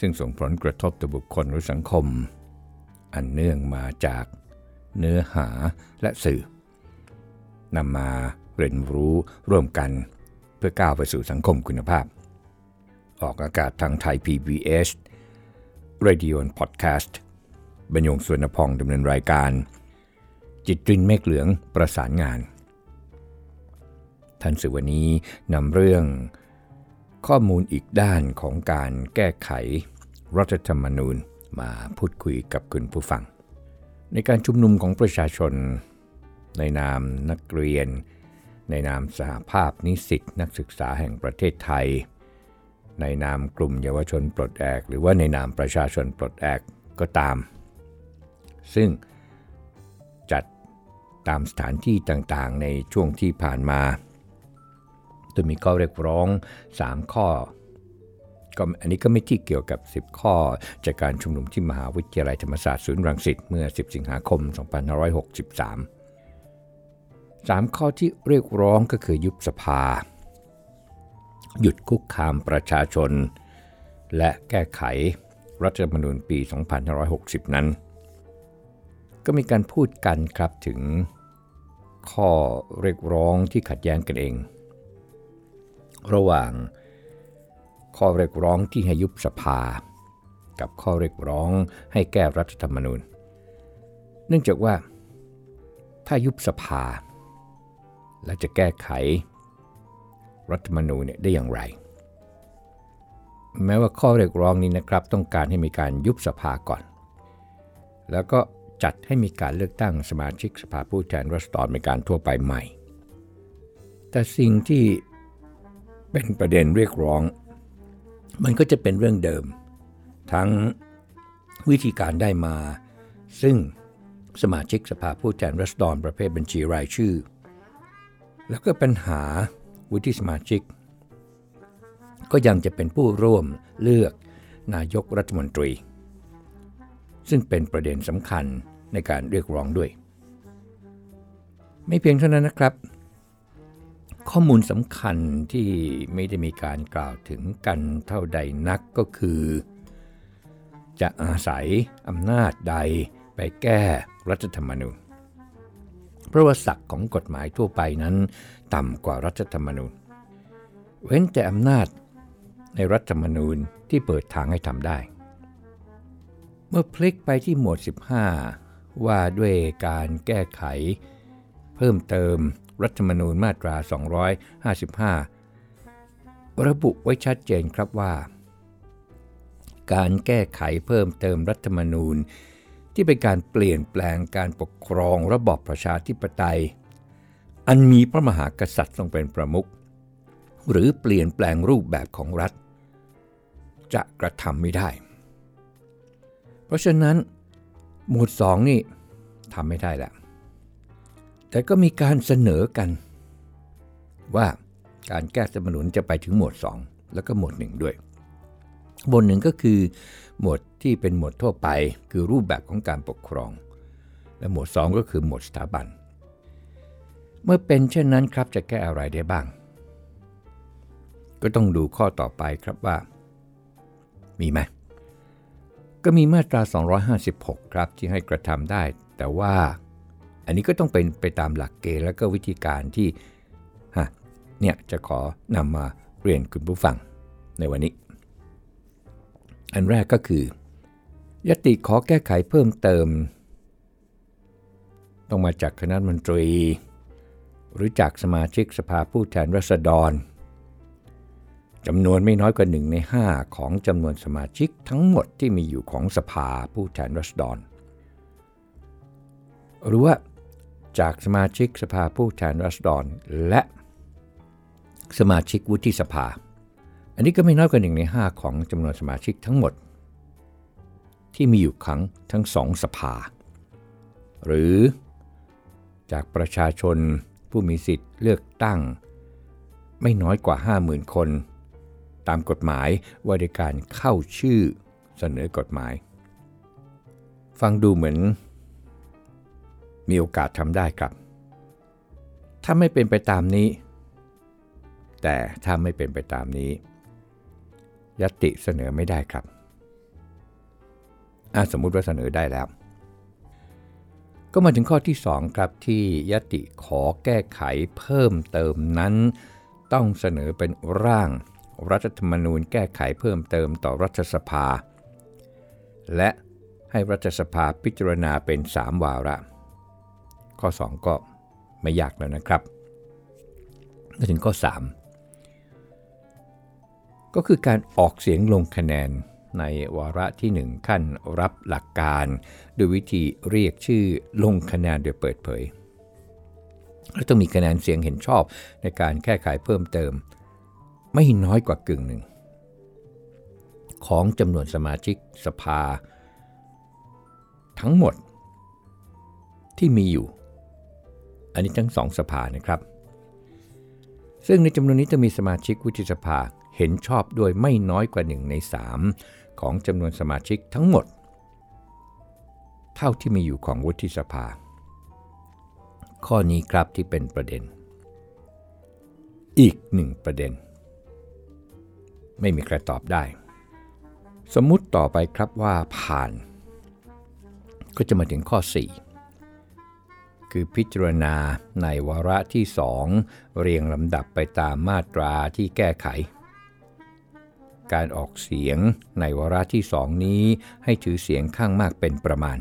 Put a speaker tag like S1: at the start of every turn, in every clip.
S1: ซึ่งส่งผลกระทบต่อบุคคลหรือสังคม อันเนื่องมาจากเนื้อหาและสื่อนำมาเรียนรู้ร่วมกันเพื่อก้าวไปสู่สังคมคุณภาพ ออกอากาศทางไทย PBS Radio and Podcast บรรยงสวนพองดำเนินรายการ จิตรินเมฆเหลืองประสานงาน ท่านสื่อวันนี้นำเรื่อง ข้อมูลอีกด้านของการแก้ไขรัฐธรรมนูญมาพูดคุยกับคุณผู้ฟัง ในการชุมนุมของประชาชน ในนามนักเรียน ในนามสหภาพนิสิตนักศึกษาแห่งประเทศไทย ในนามกลุ่มเยาวชนปลดแอก หรือว่าในนามประชาชนปลดแอกก็ตาม ซึ่งจัดตามสถานที่ต่างๆ ในช่วงที่ผ่านมา โดยมีข้อเรียกร้อง 3 ข้อก็อันนี้ก็ไม่ที่เกี่ยวกับ 10 ข้อ จากการชุมนุมที่มหาวิทยาลัยธรรมศาสตร์ศูนย์รังสิตเมื่อ 10 สิงหาคม 2563 3 ข้อที่เรียกร้องก็คือยุบสภา หยุดคุกคามประชาชน และแก้ไขรัฐธรรมนูญปี 2560 นั้น ก็มีการพูดกันครับถึงข้อเรียกร้องที่ขัดแย้งกันเอง ระหว่างข้อเรียกร้องที่ให้ยุบสภา กับข้อเรียกร้องให้แก้รัฐธรรมนูญ เนื่องจากว่า ถ้ายุบสภา และจะแก้ไข รัฐธรรมนูญเนี่ยได้อย่างไร แม้ว่าข้อเรียกร้องนี้นะครับ ต้องการให้มีการยุบสภาก่อน แล้วก็จัดให้มีการเลือกตั้งสมาชิกสภาผู้แทนรัศดรเป็นการทั่วไปใหม่ แต่สิ่งที่ เป็นประเด็นเรียกร้อง มันก็จะเป็นเรื่องเดิม ทั้งวิธีการได้มา ซึ่งสมาชิกสภาผู้แทนรัศดรประเภทบัญชีรายชื่อ แล้วก็ปัญหาวุฒิสมาชิก ก็ยังจะเป็นผู้ร่วมเลือกนายกรัฐมนตรี ซึ่งเป็นประเด็นสำคัญในการเรียกร้องด้วย ไม่เพียงเท่านั้นนะครับ ข้อมูลสำคัญที่ไม่ได้มีการกล่าวถึงกันเท่าใดนักก็คือ จะอาศัยอำนาจใดไปแก้รัฐธรรมนูญเพราะว่าศักดิ์ของกฎหมายทั่วไปนั้น ต่ำกว่ารัฐธรรมนูญ เว้นแต่อำนาจในรัฐธรรมนูญที่เปิดทางให้ทำได้ เมื่อพลิกไปที่หมวด 15 ว่าด้วยการแก้ไข เพิ่มเติม รัฐธรรมนูญมาตรา 255 ระบุไว้ชัดเจนครับว่า การแก้ไขเพิ่มเติมรัฐธรรมนูญ ที่เป็นการเปลี่ยนแปลงการปกครองระบอบประชาธิปไตย อันมีพระมหากษัตริย์ทรงเป็นประมุขหรือเปลี่ยนแปลงรูปแบบของรัฐ จะกระทำไม่ได้ เพราะฉะนั้น หมวด 2 นี่ทำไม่ได้แล้ว แต่ก็มีการเสนอกัน ว่าการแก้สมนุนจะไปถึงหมวด 2 แล้วก็หมวด 1 ด้วย หมวดหนึ่งก็คือหมวดที่เป็นหมวดทั่วไป คือรูปแบบของการปกครอง และหมวด 2 ก็คือหมวดสถาบัน เมื่อเป็นเช่นนั้นครับจะแก้อะไรได้บ้าง ก็ต้องดูข้อต่อไปครับว่า มีไหมก็มีมาตรา 256 ครับที่ให้กระทำได้ แต่ว่า อันนี้ก็ต้องเป็นไปตามหลักเกณฑ์และก็วิธีการที่ฮะเนี่ยจะขอนำมาเรียนคุณผู้ฟังในวันนี้ อันแรกก็คือยติขอแก้ไขเพิ่มเติม ต้องมาจากคณะมนตรี หรือจากสมาชิกสภาผู้แทนราษฎรจำนวนไม่น้อยกว่า1ใน 5 ของจำนวนสมาชิกทั้งหมดที่มีอยู่ของสภาผู้แทนราษฎร หรือว่า จากสมาชิกสภาผู้แทนราษฎร และสมาชิกวุฒิสภา อันนี้ก็ไม่น้อยกว่าหนึ่งใน 5 ของจำนวนสมาชิกทั้งหมด ที่มีอยู่ครั้งทั้งสองสภา หรือจากประชาชนผู้มีสิทธิ์เลือกตั้ง ไม่น้อยกว่า 50,000 คน ตามกฎหมายว่าด้วยการเข้าชื่อเสนอกฎหมาย ฟังดูเหมือน มีโอกาสทำได้ครับ ถ้าไม่เป็นไปตามนี้ แต่ถ้าไม่เป็นไปตามนี้ ยติเสนอไม่ได้ครับสมมุติว่าเสนอได้แล้ว ก็มาถึงข้อที่ 2 ครับที่ยติขอแก้ไขเพิ่มเติมนั้น ต้องเสนอเป็นร่าง รัฐธรรมนูญแก้ไขเพิ่มเติมต่อรัฐสภา และให้รัฐสภาพิจารณาเป็น 3 วาระ ข้อ 2 ก็ไม่ยากแล้วนะครับมาถึงข้อ 3 ก็คือการออกเสียงลงคะแนนในวาระที่ 1 ขั้นรับหลักการโดยวิธีเรียกชื่อลงคะแนนโดยเปิดเผย และต้องมีคะแนนเสียงเห็นชอบในการแก้ไขเพิ่มเติม ไม่น้อยกว่ากึ่งหนึ่ง ของจำนวนสมาชิกสภา ทั้งหมดที่มีอยู่ อันนี้ทั้งสองสภานะครับ ซึ่งในจำนวนนี้จะมีสมาชิกวุฒิสภาเห็นชอบด้วยไม่น้อยกว่า1ใน3 ของจำนวนสมาชิกทั้งหมด เท่าที่มีอยู่ของวุฒิสภา ข้อนี้ครับที่เป็นประเด็น อีกหนึ่งประเด็น ไม่มีใครตอบได้ สมมุติต่อไปครับว่าผ่าน ก็จะมาถึงข้อ 4 คือพิจารณาในวาระที่2เรียงลำดับไปตามมาตราที่แก้ไข การออกเสียงในวาระที่สองนี้ให้ถือเสียงข้างมากเป็นประมาณ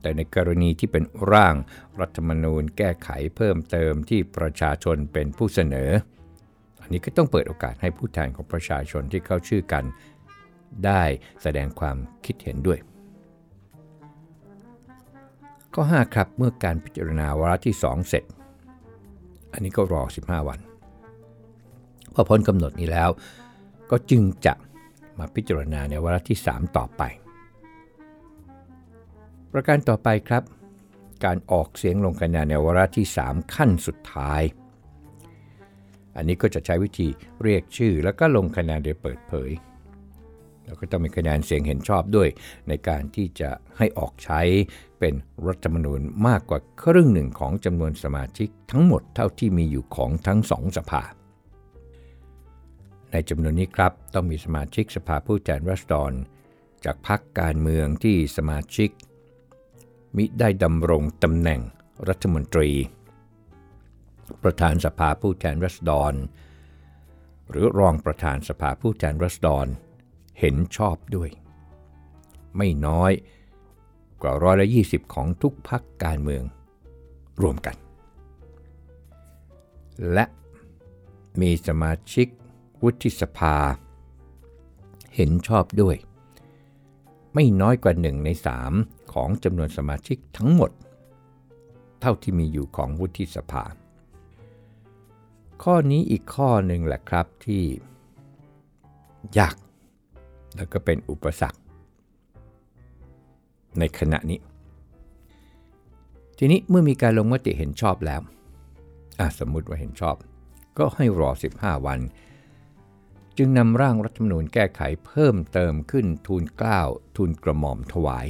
S1: แต่ในกรณีที่เป็นร่างรัฐธรรมนูญแก้ไขเพิ่มเติมที่ประชาชนเป็นผู้เสนอ อันนี้ก็ต้องเปิดโอกาสให้ผู้แทนของประชาชนที่เข้าชื่อกัน ได้แสดงความคิดเห็นด้วย ข้อ5ครับเมื่อการพิจารณาวาระที่ 2 เสร็จ อันนี้ก็รอ 15 วันพอพ้นกำหนดนี้แล้ว ก็จึงจะมาพิจารณาในวาระที่ 3 ต่อไป ประการต่อไปครับ การออกเสียงลงคะแนนในวาระที่ 3 ขั้นสุดท้าย อันนี้ก็จะใช้วิธีเรียกชื่อแล้วก็ลงคะแนนโดยเปิดเผย แล้วก็ต้องมีคะแนนเสียงเห็นชอบด้วย ในการที่จะให้ออกใช้เป็นรัฐธรรมนูญมากกว่าครึ่งหนึ่งของจำนวนสมาชิกทั้งหมดเท่าที่มีอยู่ของทั้งสองสภา ในจำนวนนี้ครับต้องมีสมาชิกสภาผู้แทนราษฎร จากพรรคการเมืองที่สมาชิก มิได้ดำรงตำแหน่งรัฐมนตรี ประธานสภาผู้แทนราษฎร หรือรองประธานสภาผู้แทนราษฎร เห็นชอบด้วย ไม่น้อยกว่าร้อยละ20ของทุกพรรคการเมือง รวมกัน และมีสมาชิกวุฒิสภา เห็นชอบด้วย ไม่น้อยกว่า1ใน3ของจำนวนสมาชิกทั้งหมด เท่าที่มีอยู่ของวุฒิสภา ข้อนี้อีกข้อหนึ่งแหละครับที่ ยาก แล้วก็เป็นอุปสรรค ในขณะนี้ ทีนี้เมื่อมีการลงมติเห็นชอบแล้วสมมุติว่าเห็นชอบ ก็ให้รอ 15 วัน จึงนำร่างรัฐธรรมนูญแก้ไขเพิ่มเติมขึ้นทูลเกล้าทูลกระหม่อมถวาย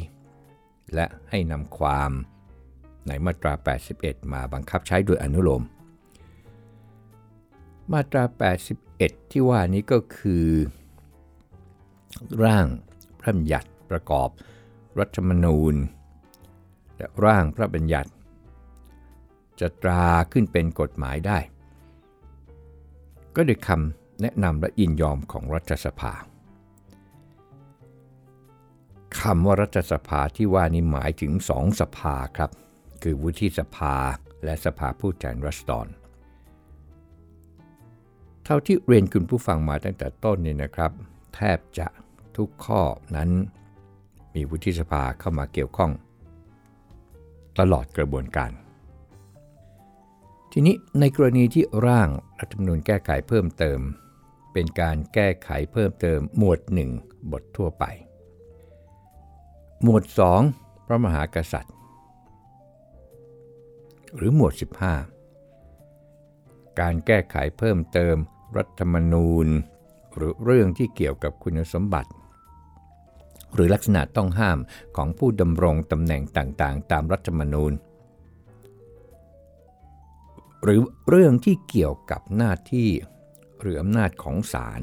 S1: และให้นำความในมาตรา 81 มาบังคับใช้โดยอนุโลม มาตรา 81 ที่ว่านี้ก็คือ ร่างพระบัญญัติประกอบรัฐธรรมนูญ และร่างพระบัญญัติ จะตราขึ้นเป็นกฎหมายได้ ก็โดยคำแนะนำและยินยอมของรัฐสภาคำว่ารัฐสภาที่ว่านี้หมายถึงสองสภาครับ คือวุฒิสภาและสภาผู้แทนรัศดรเท่าที่เรียนคุณผู้ฟังมาตั้งแต่ต้นนี่นะครับ แทบจะ ทุกข้อนั้นมีวุฒิสภาเข้ามาเกี่ยวข้อง ตลอดกระบวนการ ทีนี้ในกรณีที่ร่างรัฐธรรมนูญแก้ไขเพิ่มเติม เป็นการแก้ไขเพิ่มเติมหมวด 1 บททั่วไป หมวด 2 พระมหากษัตริย์ หรือหมวด 15 การแก้ไขเพิ่มเติมรัฐธรรมนูญ หรือเรื่องที่เกี่ยวกับคุณสมบัติ หรือลักษณะต้องห้ามของผู้ดำรงตำแหน่งต่างๆ ตามรัฐธรรมนูญ หรือเรื่องที่เกี่ยวกับหน้าที่หรืออำนาจของศาล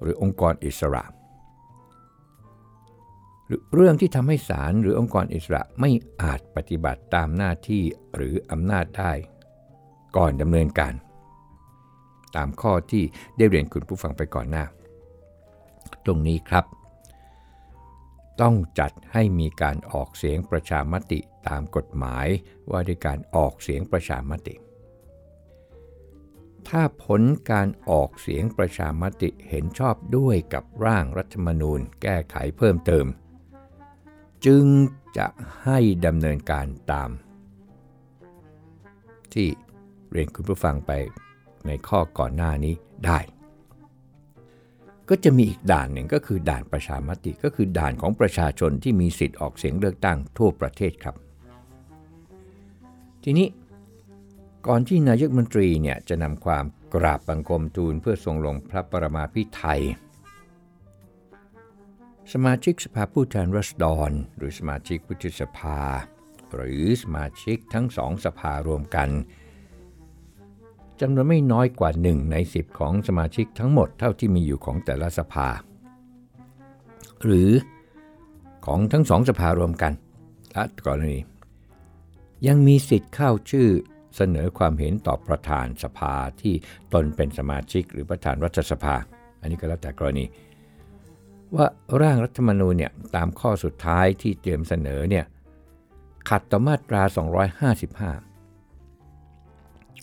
S1: หรือองค์กรอิสระ หรือเรื่องที่ทำให้ศาลหรือองค์กรอิสระไม่อาจปฏิบัติตามหน้าที่หรืออำนาจได้ ก่อนดำเนินการ ตามข้อที่ได้เรียนคุณผู้ฟังไปก่อนหน้า ตรงนี้ครับ ต้องจัดให้มีการออกเสียงประชามติตามกฎหมายว่าด้วยการออกเสียงประชามติ ถ้าผลการออกเสียงประชามติเห็นชอบด้วยกับร่างรัฐธรรมนูญแก้ไขเพิ่มเติม จึงจะให้ดำเนินการตาม ที่เรียนคุณผู้ฟังไปในข้อก่อนหน้านี้ได้ ก็จะมีอีกด่านหนึ่งก็คือด่านประชามติก็คือด่านของประชาชนที่มีสิทธิ์ออกเสียงเลือกตั้งทั่วประเทศครับ ทีนี้ก่อนที่นายกมนตรีเนี่ยจะนำความกราบบังคมทูลเพื่อทรงลงพระประมาพิไทยสมาชิกสภาผู้แทนรัษฎร หรือสมาชิกวุฒิสภา หรือสมาชิกทั้งสองสภารวมกัน จำนวนไม่น้อยกว่า 1 ใน 10 ของสมาชิกทั้งหมดเท่าที่มีอยู่ของแต่ละสภา หรือของทั้งสองสภารวมกันและกรณียังมีสิทธิ์เข้าชื่อเสนอความเห็นต่อประธานสภาที่ตนเป็นสมาชิกหรือประธานรัฐสภา อันนี้ก็แล้วแต่กรณี ว่าร่างรัฐธรรมนูญเนี่ยตามข้อสุดท้ายที่เตรียมเสนอเนี่ยขัดต่อมาตรา 255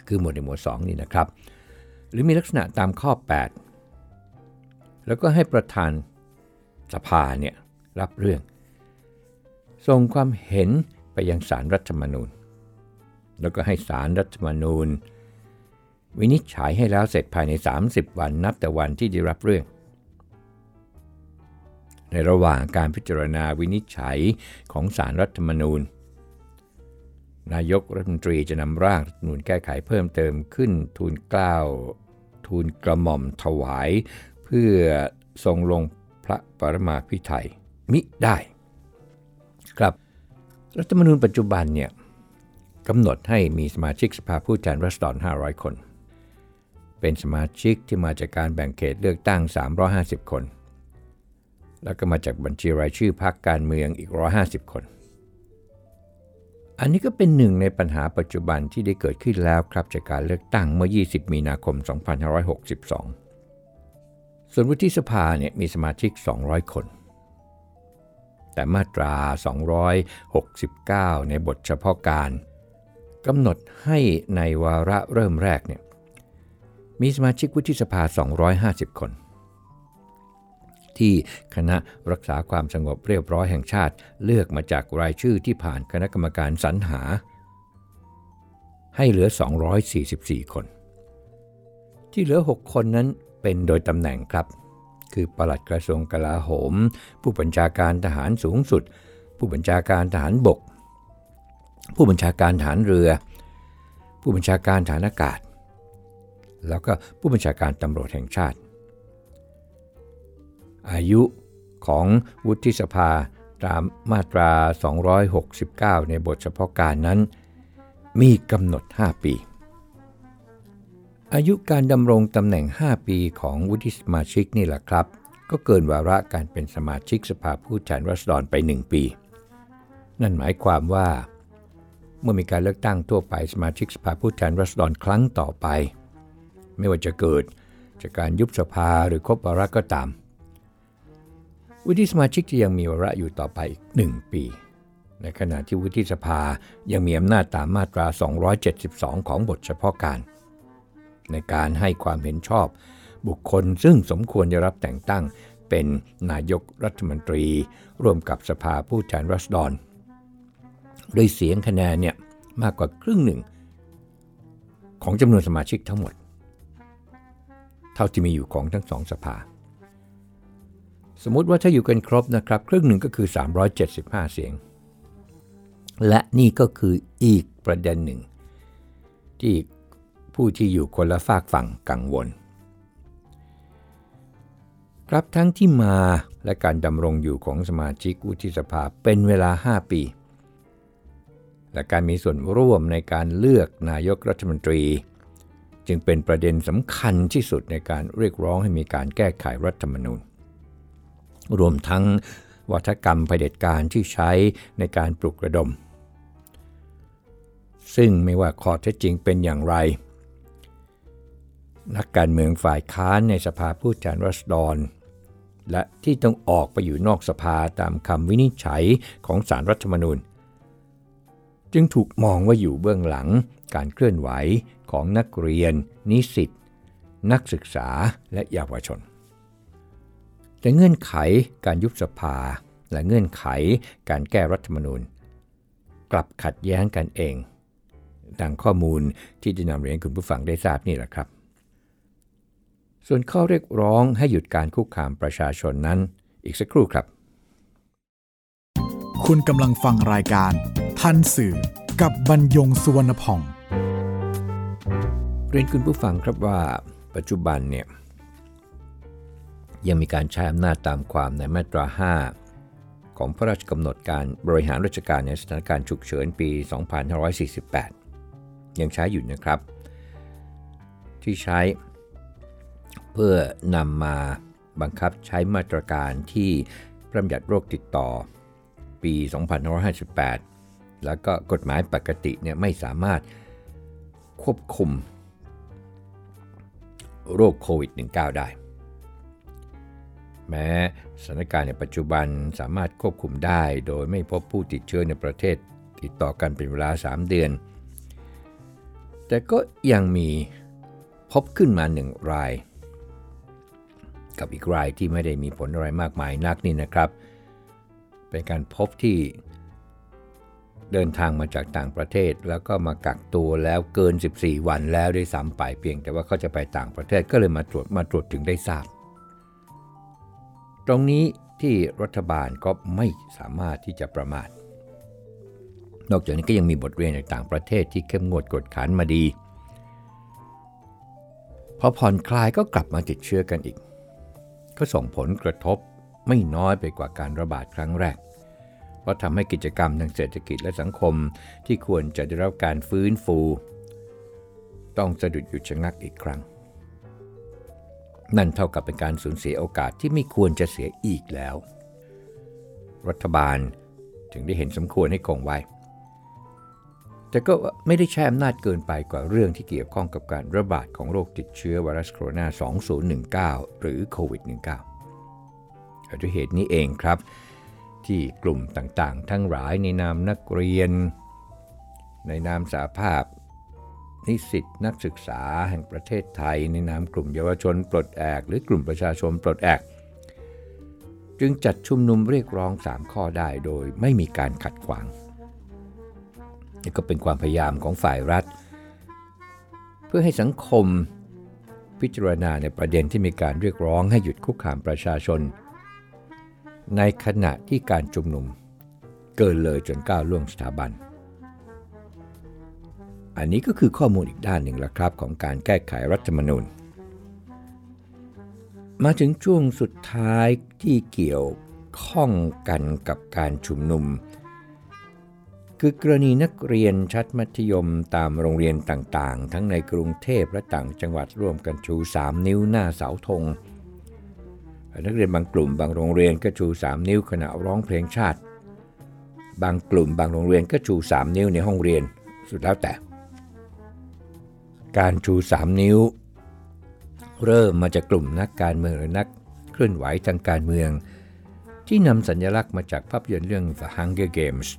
S1: คือหมวดในหมวด2นี่นะครับ หรือมีลักษณะตามข้อ 8 แล้วก็ให้ประธานสภาเนี่ยรับเรื่อง ส่งความเห็นไปยังสารรัฐธรรมนูญ แล้วก็ให้สารรัฐธรรมนูญ วินิจฉัยให้แล้วเสร็จภายใน 30 วันนับแต่วันที่ได้รับเรื่อง ในระหว่างการพิจารณาวินิจฉัยของสารรัฐธรรมนูญ นายกรัฐมนตรีจะนำร่างรัฐมนูญแก้ไขเพิ่มเติมขึ้นทูลเกล้าทูลกระหม่อมถวาย เพื่อทรงลงพระปรมาภิไธยมิได้ครับรัฐธรรมนูญปัจจุบันเนี่ยกำหนดให้มีสมาชิกสภาผู้แทนรัศดร500 คน เป็นสมาชิกที่มาจากการแบ่งเขตเลือกตั้ง 350 คน แล้วก็มาจากบัญชีรายชื่อพรรคการเมืองอีก 150 คน อันนี้ก็เป็นหนึ่งในปัญหาปัจจุบันที่ได้เกิดขึ้นแล้วครับจากการเลือกตั้งเมื่อ 20 มีนาคม 2562 ส่วนวุฒิสภาเนี่ยมีสมาชิก 200 คน แต่มาตรา 269 ในบทเฉพาะการกำหนดให้ในวาระเริ่มแรกเนี่ยมีสมาชิกวุฒิสภา 250 คน ที่คณะรักษาความสงบเรียบร้อยแห่งชาติเลือกมาจากรายชื่อที่ผ่านคณะกรรมการสรรหา ให้เหลือ 244 คน ที่เหลือ 6 คนนั้นเป็นโดยตำแหน่งครับ คือปลัดกระทรวงกลาโหม ผู้บัญชาการทหารสูงสุด ผู้บัญชาการทหารบก ผู้บัญชาการฐานเรือ ผู้บัญชาการฐานอากาศ แล้วก็ผู้บัญชาการตำรวจแห่งชาติ อายุของวุฒิสภาตามมาตรา 269 ในบทเฉพาะการนั้น มีกำหนด 5 ปี อายุการดำรงตำแหน่ง 5 ปีของวุฒิสมาชิกนี่แหละครับ ก็เกินวาระการเป็นสมาชิกสภาผู้แทนราษฎรไป 1 ปี นั่นหมายความว่า เมื่อมีการเลือกตั้งทั่วไปสมาชิกสภาผู้แทนรัษฎรครั้งต่อไป ไม่ว่าจะเกิดจากการยุบสภาหรือครบวาระก็ตาม วุฒิสมาชิกจะยังมีวาระอยู่ต่อไปอีก 1 ปี ในขณะที่วุฒิสภายังมีอำนาจตามมาตรา 272 ของบทเฉพาะการ ในการให้ความเห็นชอบ บุคคลซึ่งสมควรจะรับแต่งตั้งเป็นนายกรัฐมนตรี ร่วมกับสภาผู้แทนรัษฎรด้วยเสียงคะแนนเนี่ยมากกว่าครึ่งหนึ่ง ของจำนวนสมาชิกทั้งหมดทท่าที่มีอยู่ของทั้งสองสภา สมมุติว่าถ้าอยู่กันครบนะครับ ครึ่งหนึ่งก็คือ 375 เสียง และนี่ก็คืออีกประเด็นหนึ่ง ที่ผู้ที่อยู่คนละฝากฝั่งกังวล ครับทั้งที่มาและการดำรงอยู่ของสมาชิกวุฒิสภาเป็นเวลา 5 ปี และการมีส่วนร่วมในการเลือกนายกรัฐมนตรี จึงเป็นประเด็นสำคัญที่สุดในการเรียกร้องให้มีการแก้ไขรัฐธรรมนูญ รวมทั้งวัฒกรรมเผด็จการที่ใช้ในการปลุกระดม ซึ่งไม่ว่าข้อเท็จจริงเป็นอย่างไร นักการเมืองฝ่ายค้านในสภาผู้แทนราษฎร และที่ต้องออกไปอยู่นอกสภาตามคำวินิจฉัยของสารรัฐธรรมนูญ จึงถูกมองว่าอยู่เบื้องหลังการเคลื่อนไหวของนักเรียน นิสิตนักศึกษาและเยาวชน แต่เงื่อนไขการยุบสภา และเงื่อนไขการแก้รัฐธรรมนูญ กลับขัดแย้งกันเอง ดังข้อมูลที่จะนำเรียนคุณผู้ฟังได้ทราบนี่แหละครับ ส่วนข้อเรียกร้องให้หยุดการคุกคามประชาชนนั้น อีกสักครู่ครับ
S2: คุณกำลังฟังรายการ ทันสื่อกับบรรยงสุวรรณพอง
S1: เรียนคุณผู้ฟังครับว่าปัจจุบันเนี่ย ยังมีการใช้อำนาจตามความในมาตรา 5 ของพระราชกำหนดการบริหารราชการในสถานการณ์ฉุกเฉินปี 2548 ยังใช้อยู่นะครับ ที่ใช้เพื่อนำมาบังคับใช้มาตรการที่พระบัญญัติโรคติดต่อปี 2558 แล้วก็กฎหมายปกติเนี่ยไม่สามารถควบคุมโรคโควิด -19 ได้ แม้สถานการณ์ในปัจจุบันสามารถควบคุมได้ โดยไม่พบผู้ติดเชื้อในประเทศติดต่อกันเป็นเวลา 3 เดือน แต่ก็ยังมีพบขึ้นมาหนึ่งราย กับอีกรายที่ไม่ได้มีผลอะไรมากมายนักนี่นะครับ เป็นการพบที่เดินทางมาจากต่างประเทศ แล้วก็มากักตัวแล้วเกิน 14 วันแล้วได้ซ้ำไปเพียง แต่ว่าเขาจะไปต่างประเทศก็เลยมาตรวจมาตรวจถึงได้ทราบ รงนี้ที่รัฐบาลก็ไม่สามารถที่จะประมาท นอกจากนี้ก็ยังมีบทเรียนจากต่างประเทศที่เข้มงวดกดขันมาดีพอผ่อนคลายก็กลับมาติดเชื้อกันอีก ก็ส่งผลกระทบไม่น้อยไปกว่าการระบาดครั้งแรก เพราะทำให้กิจกรรมทางเศรษฐกิจและสังคมที่ควรจะได้รับการฟื้นฟู ต้องสะดุดหยุดชะงักอีกครั้ง นั่นเท่ากับเป็นการสูญเสียโอกาสที่ไม่ควรจะเสียอีกแล้ว รัฐบาลถึงได้เห็นสมควรให้คงไว้ แต่ก็ไม่ได้ใช้อำนาจเกินไปกว่าเรื่องที่เกี่ยวข้องกับการระบาดของโรคติดเชื้อไวรัสโคโรนา 2019 หรือโควิด -19 ด้วยเหตุนี้เองครับ ที่กลุ่มต่างๆ ทั้งหลายในนามนักเรียน ในนามสาภาพ นิสิตนักศึกษาแห่งประเทศไทย ในนามกลุ่มเยาวชนปลดแอก หรือกลุ่มประชาชนปลดแอก จึงจัดชุมนุมเรียกร้อง 3 ข้อได้โดยไม่มีการขัดขวางนี่ก็เป็นความพยายามของฝ่ายรัฐ เพื่อให้สังคมพิจารณาในประเด็นที่มีการเรียกร้องให้หยุดคุกคามประชาชน ในขณะที่การชุมนุมเกินเลยจนก้าวล่วงสถาบัน อันนี้ก็คือข้อมูลอีกด้านหนึ่งละครับของการแก้ไขรัฐธรรมนูญ มาถึงช่วงสุดท้ายที่เกี่ยวข้องกันกับการชุมนุม คือกรณีนักเรียนชั้นมัธยมตามโรงเรียนต่างๆ ทั้งในกรุงเทพและต่างจังหวัดร่วมกันชู 3 นิ้วหน้าเสาธงนักเรียนบางกลุ่มบางโรงเรียนก็ชู 3 นิ้วขณะร้องเพลงชาติ บางกลุ่มบางโรงเรียนก็ชู 3 นิ้วในห้องเรียน สุดแล้วแต่ การชู 3 นิ้ว เริ่มมาจากกลุ่มนักการเมืองหรือนักเคลื่อนไหวทางการเมือง ที่นำสัญลักษณ์มาจากภาพยนตร์เรื่อง The Hunger Games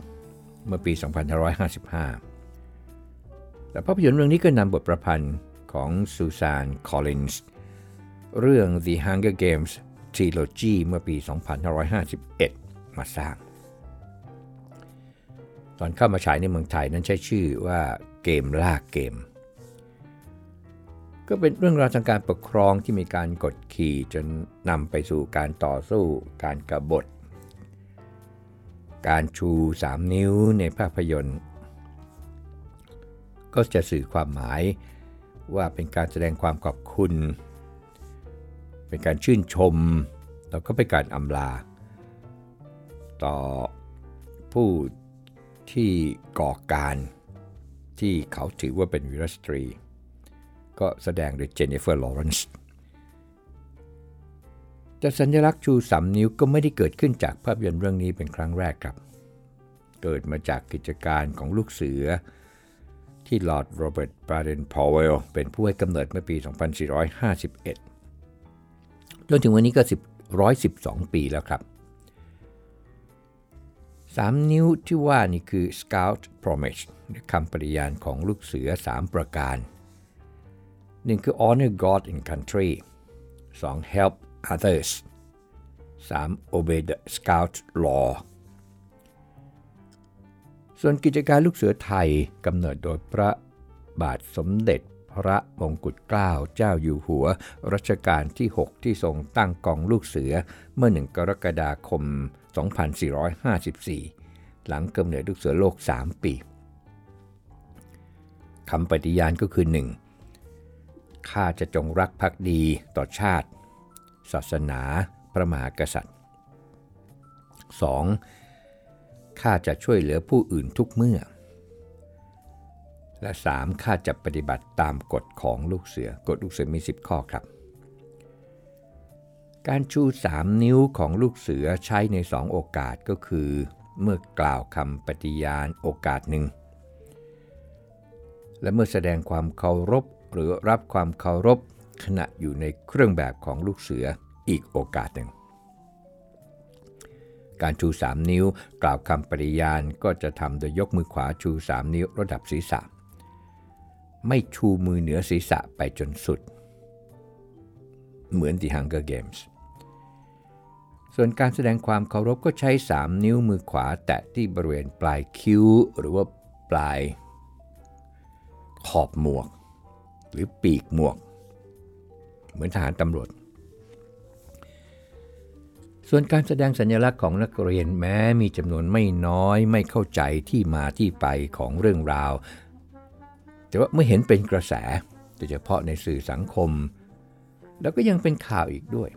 S1: เมื่อปี 2555 แต่ภาพยนตร์เรื่องนี้ก็นำบทประพันธ์ของซูซาน คอลลินส์ เรื่อง The Hunger Games Trilogy เมื่อปี 2551 มาสร้าง ตอนเข้ามาฉายในเมืองไทยนั้นใช้ชื่อว่าเกมล่าเกม ก็เป็นเรื่องราวทางการปกครองที่มีการกดขี่จนนำไปสู่การต่อสู้ การกรบฏ การชู 3 นิ้วในภาพยนตร์ ก็จะสื่อความหมายว่าเป็นการแสดงความขอบคุณ เป็นการชื่นชม แล้วก็เป็นการอำลา ต่อผู้ที่ก่อการที่เขาถือว่าเป็นวีรสตรี ก็แสดงโดยเจนนิเฟอร์ลอเรนซ์แต่สัญลักษณ์ชูสามนิ้วก็ไม่ได้เกิดขึ้นจากภาพยนตร์เรื่องนี้เป็นครั้งแรกครับ เกิดมาจากกิจการของลูกเสือ ที่ลอร์ดโรเบิร์ตเบเดนพาวเวลล์เป็นผู้ให้กำเนิดเมื่อปี 2451 จนถึงวันนี้ก็ 10 112 ปีแล้วครับ3นิ้วที่ว่านี่คือ Scout Promise คำปฏิญาณของลูกเสือ 3 ประการ 1คือ Honor God and Country 2. Help others 3. Obey the Scout Law ส่วนกิจการลูกเสือไทยกำเนิดโดยพระบาทสมเด็จพระมงกุฎเกล้าเจ้าอยู่หัวรัชกาลที่ 6 ที่ทรงตั้งกองลูกเสือเมื่อ 1 กรกฎาคม 2454 หลังกำเนิดลูกเสือโลก 3 ปีคำปฏิญาณก็คือ 1. ข้าจะจงรักภักดีต่อชาติ ศาสนาพระมหากษัตริย์ 2. ข้าจะช่วยเหลือผู้อื่นทุกเมื่อ และ 3. ข้าจะปฏิบัติตามกฎของลูกเสือกฎลูกเสือมี 10 ข้อครับ การชู 3 นิ้วของลูกเสือใช้ใน 2 โอกาสก็คือ เมื่อกล่าวคำปฏิญาณโอกาสหนึ่งและเมื่อแสดงความเคารพ หรือรับความเคารพขณะอยู่ในเครื่องแบบของลูกเสืออีกโอกาสหนึ่ง การชู 3 นิ้วกล่าวคำปฏิญาณก็จะทำโดยยกมือขวาชู 3 นิ้วระดับศีรษะ ไม่ชูมือเหนือศีรษะไปจนสุด เหมือนที่ Hunger Games ส่วนการแสดงความเคารพก็ใช้ 3 นิ้วมือขวาแตะที่บริเวณปลายคิ้ว หรือว่าปลายขอบหมวก หรือปีกหมวก เหมือนทหารตำรวจ ส่วนการแสดงสัญลักษณ์ของนักเรียนแม้มีจำนวนไม่น้อยไม่เข้าใจที่มาที่ไปของเรื่องราว แต่ว่าเมื่อเห็นเป็นกระแสโดยเฉพาะในสื่อสังคม แล้วก็ยังเป็นข่าวอีกด้วย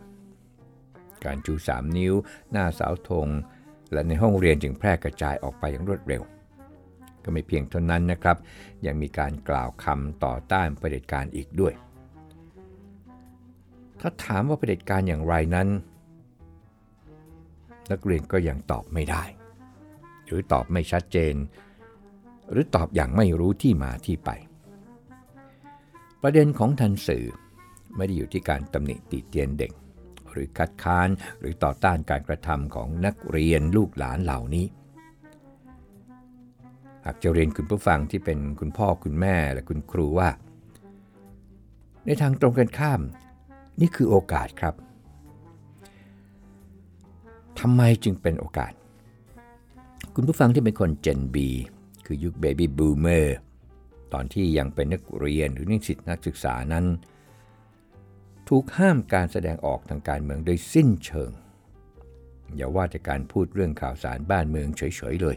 S1: การชู 3 นิ้ว หน้าเสาธงและในห้องเรียนจึงแพร่กระจายออกไปอย่างรวดเร็ว ก็ไม่เพียงเท่านั้นนะครับ ยังมีการกล่าวคำต่อต้านประเผด็จการอีกด้วย ถ้าถามว่าประเผด็จการอย่างไรนั้น นักเรียนก็ยังตอบไม่ได้ หรือตอบไม่ชัดเจน หรือตอบอย่างไม่รู้ที่มาที่ไป ประเด็นของทันสื่อไม่ได้อยู่ที่การตำหนิติเตียนเด็ก หรือคัดค้านหรือต่อต้านการกระทำของนักเรียนลูกหลานเหล่านี้ หากจะเรียนคุณผู้ฟังที่เป็นคุณพ่อคุณแม่และคุณครูว่า ในทางตรงกันข้าม นี่คือโอกาสครับทำไมจึงเป็นโอกาส คุณผู้ฟังที่เป็นคนเจน B คือยุคเบบี้บูมเมอร์ตอนที่ยังเป็นนักเรียนหรือนิสิตนักศึกษานั้น ถูกห้ามการแสดงออกทางการเมืองโดยสิ้นเชิง อย่าว่าแต่การพูดเรื่องข่าวสารบ้านเมืองเฉยๆเลย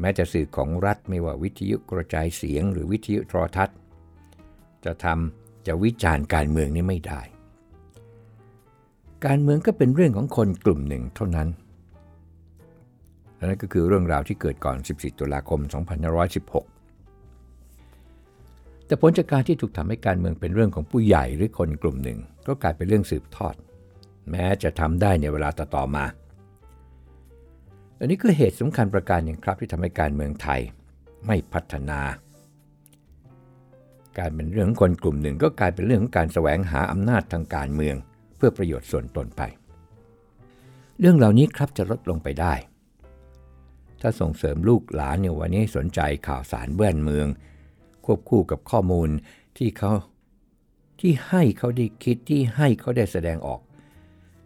S1: แม้จะสื่อของรัฐไม่ว่าวิทยุกระจายเสียงหรือวิทยุโทรทัศน์ จะทำจะวิจารณ์การเมืองนี่ไม่ได้ การเมืองก็เป็นเรื่องของคนกลุ่มหนึ่งเท่านั้นและนั่นก็คือเรื่องราวที่เกิดก่อน 14 ตุลาคม 2516 แต่ผลจากการที่ถูกทำให้การเมืองเป็นเรื่องของผู้ใหญ่หรือคนกลุ่มหนึ่ง ก็กลายเป็นเรื่องสืบทอด แม้จะทำได้ในเวลาต่อๆมา อันนี้คือเหตุสำคัญประการหนึ่งครับที่ทำให้การเมืองไทยไม่พัฒนา การเป็นเรื่องของคนกลุ่มหนึ่งก็กลายเป็นเรื่องของการแสวงหาอำนาจทางการเมือง เพื่อประโยชน์ส่วนตนไป เรื่องเหล่านี้ครับจะลดลงไปได้ ถ้าส่งเสริมลูกหลานในวันนี้สนใจข่าวสารแว่นเมือง ควบคู่กับข้อมูลที่เขาที่ให้เขาได้คิดที่ให้เขาได้แสดงออก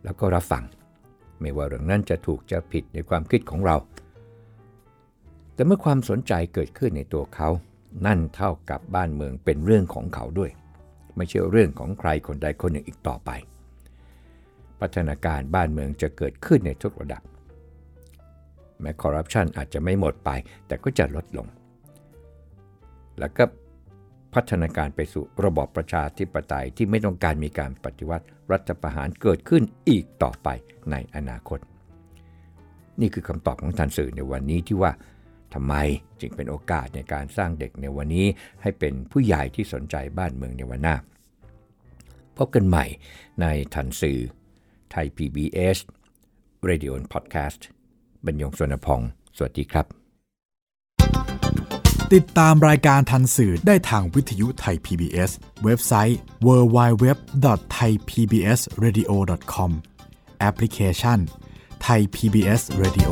S1: แล้วก็รับฟัง ไม่ว่าเรื่องนั้นจะถูกจะผิดในความคิดของเรา แต่เมื่อความสนใจเกิดขึ้นในตัวเขา นั่นเท่ากับบ้านเมืองเป็นเรื่องของเขาด้วย ไม่ใช่เรื่องของใครคนใดคนหนึ่งอีกต่อไป พัฒนาการบ้านเมืองจะเกิดขึ้นในทุกระดับ แม้คอร์รัปชันอาจจะไม่หมดไป แต่ก็จะลดลง แล้วก็ พัฒนาการไปสู่ระบอบประชาธิปไตยที่ไม่ต้องการมีการปฏิวัติรัฐประหารเกิดขึ้นอีกต่อไปในอนาคต นี่คือคำตอบของท่านสื่อในวันนี้ที่ว่าทำไมจึงเป็นโอกาสในการสร้างเด็กในวันนี้ให้เป็นผู้ใหญ่ที่สนใจบ้านเมืองในวันหน้า พบกันใหม่ในทันสื่อไทย PBS Radio Podcast บรรยงสวนพงสวัสดีครับ
S2: ติดตามรายการทันสื่อได้ทางวิทยุไทย PBS เว็บไซต์ www.thaipbsradio.com แอปพลิเคชัน Thai PBS Radio